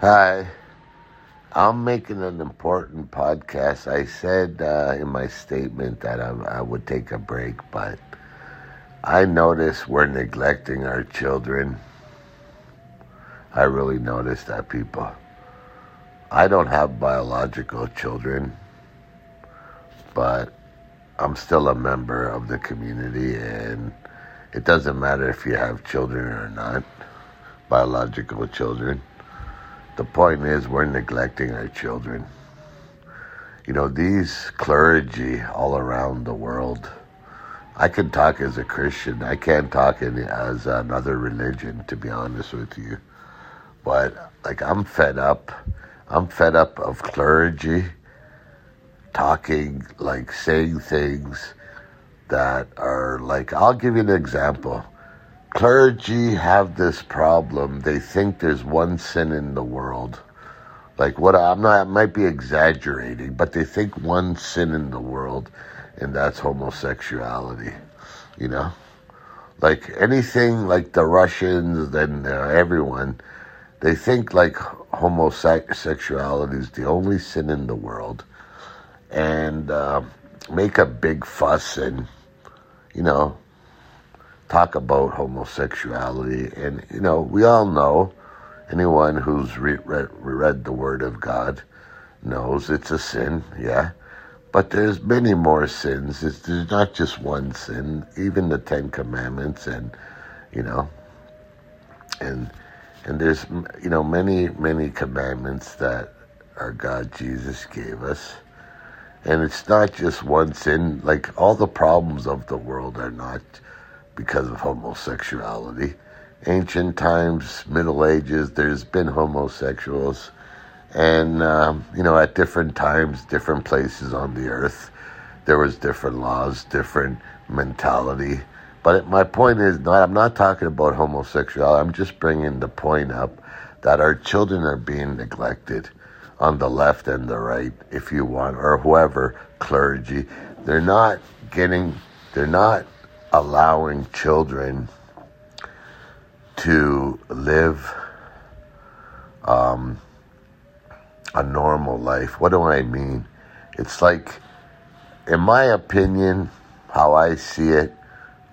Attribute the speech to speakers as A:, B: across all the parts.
A: Hi. I'm making an important podcast. I said uh, in my statement that I, I would take a break, but I notice we're neglecting our children. I really notice that, people. I don't have biological children, but I'm still a member of the community, and it doesn't matter if you have children or not, biological children. The point is, we're neglecting our children. You know, these clergy all around the world, I can talk as a Christian. I can't talk in, as another religion, to be honest with you. But, like, I'm fed up. I'm fed up of clergy talking, like, saying things that are like, I'll give you an example clergy have this problem. They think there's one sin in the world. Like what I'm not I might be exaggerating, but they think one sin in the world and that's homosexuality, you know? Like anything like the Russians and uh, everyone, they think like homosexuality is the only sin in the world and uh, make a big fuss and you know talk about homosexuality. And, you know, we all know, anyone who's re- read, read the Word of God knows it's a sin, yeah. But there's many more sins. It's, there's not just one sin. Even the Ten Commandments, and you know, and and there's you know many many commandments that our God Jesus gave us, and it's not just one sin. Like all the problems of the world are not because of homosexuality. Ancient times, Middle Ages, there's been homosexuals. And, um, you know, at different times, different places on the earth, there was different laws, different mentality. But my point is not, I'm not talking about homosexuality. I'm just bringing the point up that our children are being neglected on the left and the right, if you want, or whoever, clergy. They're not getting, they're not allowing children to live um, a normal life. What do I mean? It's like, in my opinion, how I see it,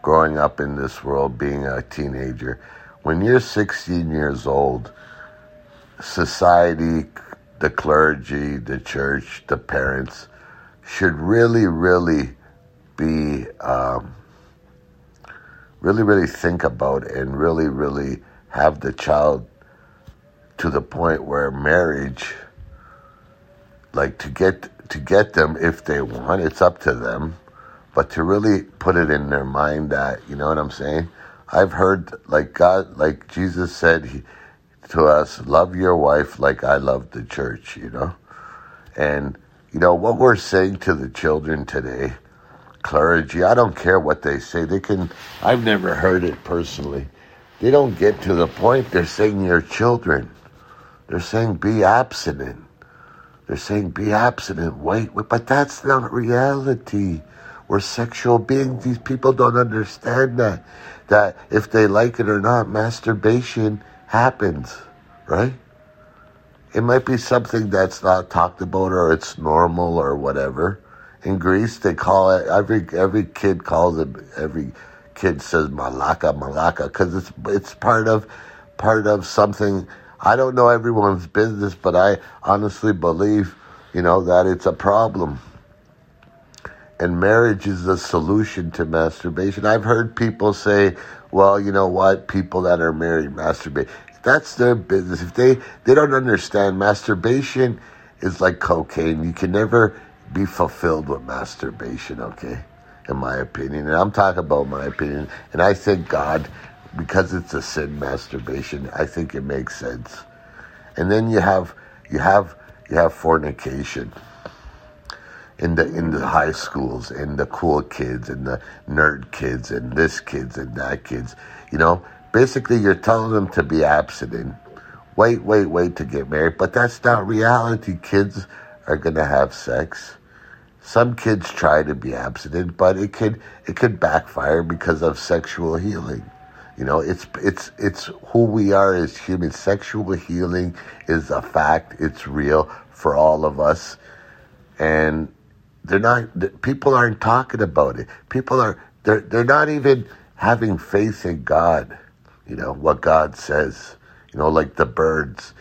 A: growing up in this world, being a teenager, when you're 16 years old, society, the clergy, the church, the parents should really, really be um, really, really think about and really, really have the child to the point where marriage, like to get to get them if they want, it's up to them, but to really put it in their mind that you know what I'm saying. I've heard like God, like Jesus said he, to us, love your wife like I love the church, you know, and you know what we're saying to the children today clergy. I don't care what they say. They can. I've never heard it personally. They don't get to the point. They're saying your children. They're saying be abstinent. They're saying be abstinent. Wait, wait, but that's not reality. We're sexual beings. These people don't understand that. That if they like it or not, masturbation happens, right? It might be something that's not talked about or it's normal or whatever in Greece, they call it every every kid calls it every kid says malaka malaka because it's it's part of part of something. I don't know everyone's business, but I honestly believe, you know, that it's a problem. And marriage is the solution to masturbation. I've heard people say, well, you know what, people that are married masturbate. That's their business. If they, they don't understand masturbation is like cocaine. You can never be fulfilled with masturbation, okay? In my opinion. And I'm talking about my opinion. And I think God, because it's a sin, masturbation, I think it makes sense. And then you have you have you have fornication in the in the high schools and the cool kids and the nerd kids and this kids and that kids. You know, basically you're telling them to be abstinent. Wait, wait, wait to get married. But that's not reality. Kids are going to have sex. Some kids try to be abstinent, but it could it could backfire because of sexual healing. You know, it's it's it's who we are as humans. Sexual healing is a fact. It's real for all of us, and they're not. People aren't talking about it. People are. They're they're not even having faith in God. You know what God says. You know, like the birds.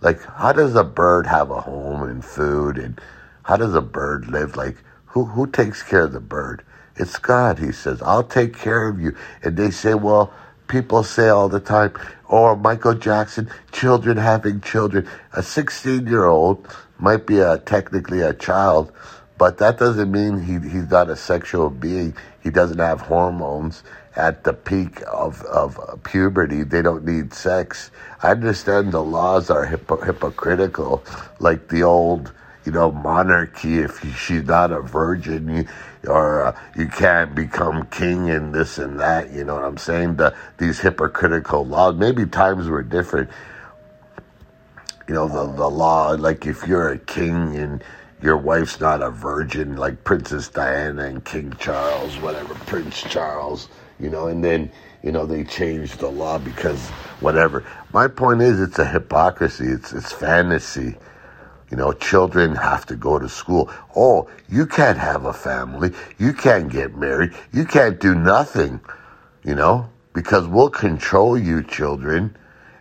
A: Like, how does a bird have a home and food, and how does a bird live? Like, who who takes care of the bird? It's God. He says, "I'll take care of you." And they say, "Well." people say all the time, or Michael Jackson, children having children. A 16 year old might be a, technically a child, but that doesn't mean he, he's not a sexual being. He doesn't have hormones at the peak of, of puberty. They don't need sex. I understand the laws are hypo- hypocritical, like the old you know, monarchy if she's not a virgin, you, or uh, you can't become king and this and that. You know what I'm saying? The, these hypocritical laws. Maybe times were different. You know, the, the law, like if you're a king and your wife's not a virgin, like Princess Diana and King Charles, whatever, Prince Charles, you know, and then, you know, they changed the law because whatever. My point is, it's a hypocrisy, it's, it's fantasy you know, children have to go to school. Oh, you can't have a family. You can't get married. You can't do nothing, you know, because we'll control you, children,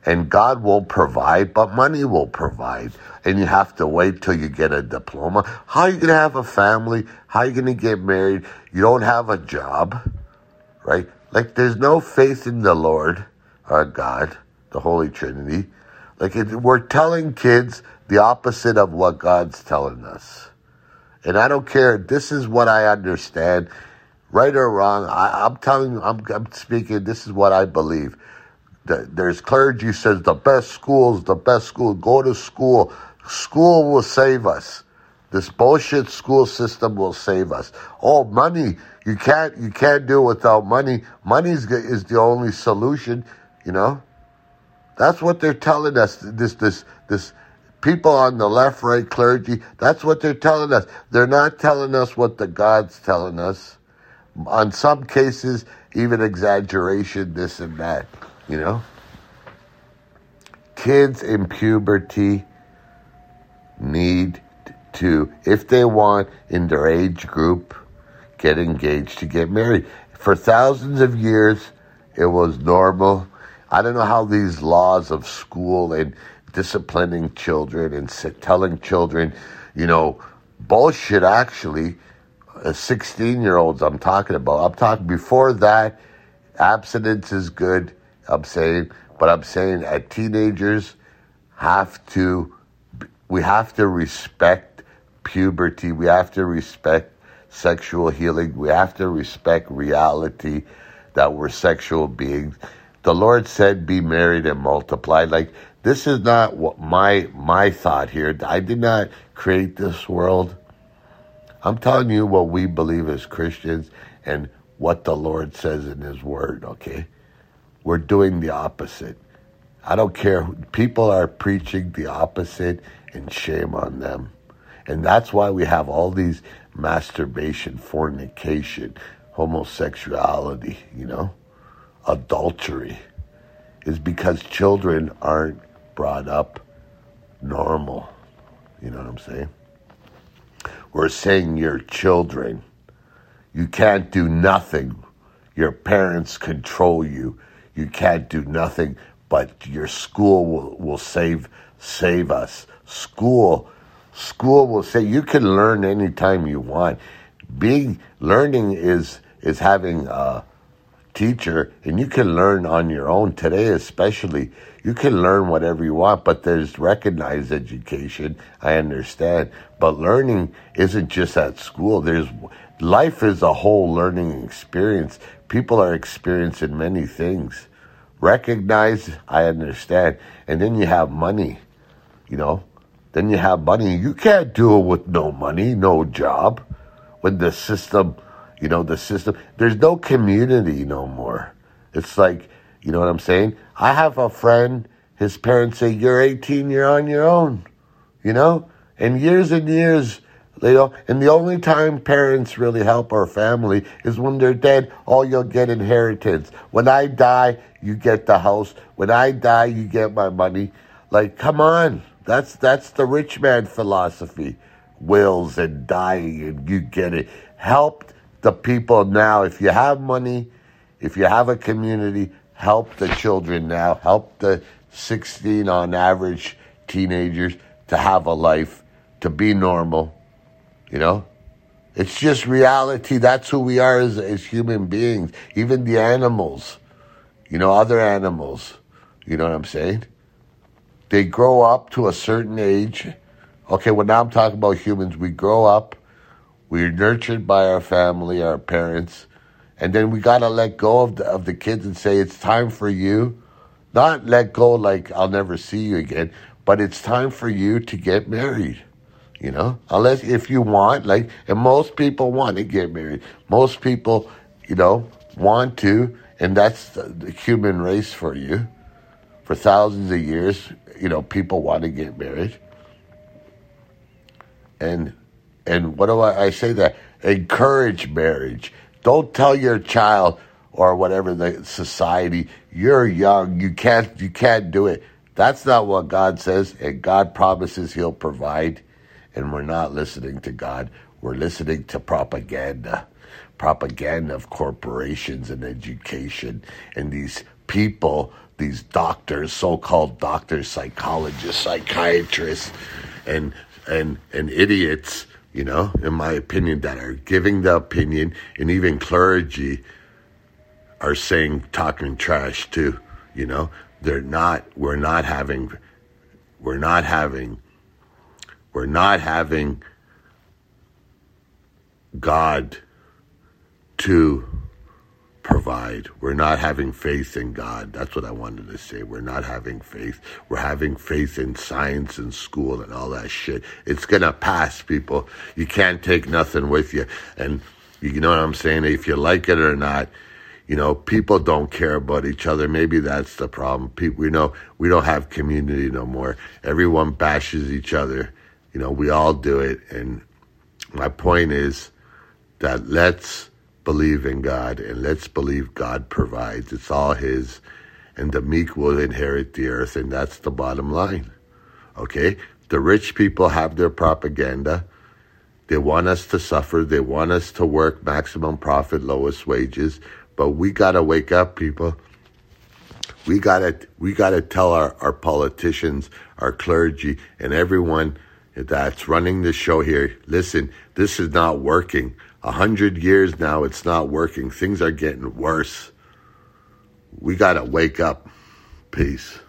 A: and God will provide, but money will provide. And you have to wait till you get a diploma. How are you going to have a family? How are you going to get married? You don't have a job, right? Like, there's no faith in the Lord, our God, the Holy Trinity. Like, it, we're telling kids the opposite of what God's telling us. And I don't care. This is what I understand. Right or wrong, I, am telling I'm, I'm speaking, this is what I believe. There's clergy says the best schools, the best school. Go to school. School will save us. This bullshit school system will save us. Oh, money. You can't, you can't do it without money. Money is the only solution, you know? That's what they're telling us. This, this, this, people on the left, right, clergy, that's what they're telling us. They're not telling us what the God's telling us. On some cases, even exaggeration, this and that, you know? Kids in puberty need to, if they want in their age group, get engaged to get married. For thousands of years, it was normal. I don't know how these laws of school and disciplining children and telling children, you know, bullshit actually. Uh, 16 year olds I'm talking about. I'm talking before that, abstinence is good, I'm saying, but I'm saying at teenagers have to, we have to respect puberty, we have to respect sexual healing, we have to respect reality that we're sexual beings. The Lord said, be married and multiply. Like, this is not what my my thought here. I did not create this world. I'm telling you what we believe as Christians and what the Lord says in His Word, okay? We're doing the opposite. I don't care. People are preaching the opposite, and shame on them. And that's why we have all these masturbation, fornication, homosexuality, you know, adultery, is because children aren't brought up normal. You know what I'm saying? We're saying your children, you can't do nothing. Your parents control you. You can't do nothing, but your school will, will save save us. School school will say you can learn anytime you want. Being learning is is having a teacher and you can learn on your own today especially you can learn whatever you want, but there's recognized education. I understand. But learning isn't just at school. There's life is a whole learning experience. People are experiencing many things. Recognize, I understand. And then you have money, you know. Then you have money. You can't do it with no money, no job. When the system, you know, the system, there's no community no more. It's like you know what I'm saying? I have a friend, his parents say, You're 18, you're on your own. You know? And years and years You know, and the only time parents really help our family is when they're dead. Oh, you'll get inheritance. When I die, you get the house. When I die, you get my money. Like, come on. That's that's the rich man philosophy. Wills and dying and you get it. Help the people now. If you have money, if you have a community, help the children now. Help the 16 on average teenagers to have a life, to be normal. You know? It's just reality. That's who we are as, as human beings. Even the animals, you know, other animals. You know what I'm saying? They grow up to a certain age. Okay, well, now I'm talking about humans. We grow up, we're nurtured by our family, our parents, and then we got to let go of the, of the kids and say, it's time for you. Not let go like I'll never see you again, but it's time for you to get married. You know, unless if you want, like, and most people want to get married. Most people, you know, want to, and that's the, the human race for you. For thousands of years, you know, people want to get married. And and what do I, I say that? Encourage marriage. Don't tell your child or whatever the society, you're young, you can't you can't do it. That's not what God says, and God promises He'll provide, and we're not listening to God. We're listening to propaganda, propaganda of corporations and education, and these people, these doctors, so-called doctors, psychologists, psychiatrists, and and and idiots, you know, in my opinion, that are giving the opinion, and even clergy are saying talking trash too, you know? They're not we're not having we're not having we're not having God to provide. We're not having faith in God. That's what I wanted to say. We're not having faith. We're having faith in science and school and all that shit. It's going to pass, people. You can't take nothing with you. And you know what I'm saying? If you like it or not, you know, people don't care about each other. Maybe that's the problem. People, we know we don't have community no more. Everyone bashes each other. You know, we all do it. And my point is that let's believe in God and let's believe God provides. It's all His. And the meek will inherit the earth. And that's the bottom line. Okay? The rich people have their propaganda. They want us to suffer. They want us to work maximum profit, lowest wages. But we got to wake up, people. We got to we got to tell our, our politicians, our clergy, and everyone that's running the show here, listen, this is not working. A hundred years now, it's not working. Things are getting worse. We got to wake up. Peace.